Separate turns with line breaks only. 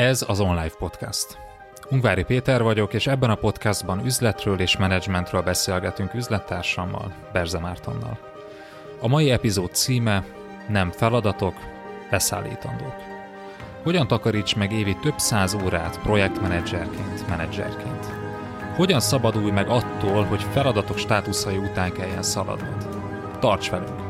Ez az Online Podcast. Ungvári Péter vagyok, és ebben a podcastban üzletről és menedzsmentről beszélgetünk üzlettársammal, Berze Mártonnal. A mai epizód címe Nem feladatok, beszállítandók. Hogyan takaríts meg évi több száz órát projektmenedzserként, menedzserként? Hogyan szabadulj meg attól, hogy feladatok státuszai után kelljen szaladnod? Tarts velünk!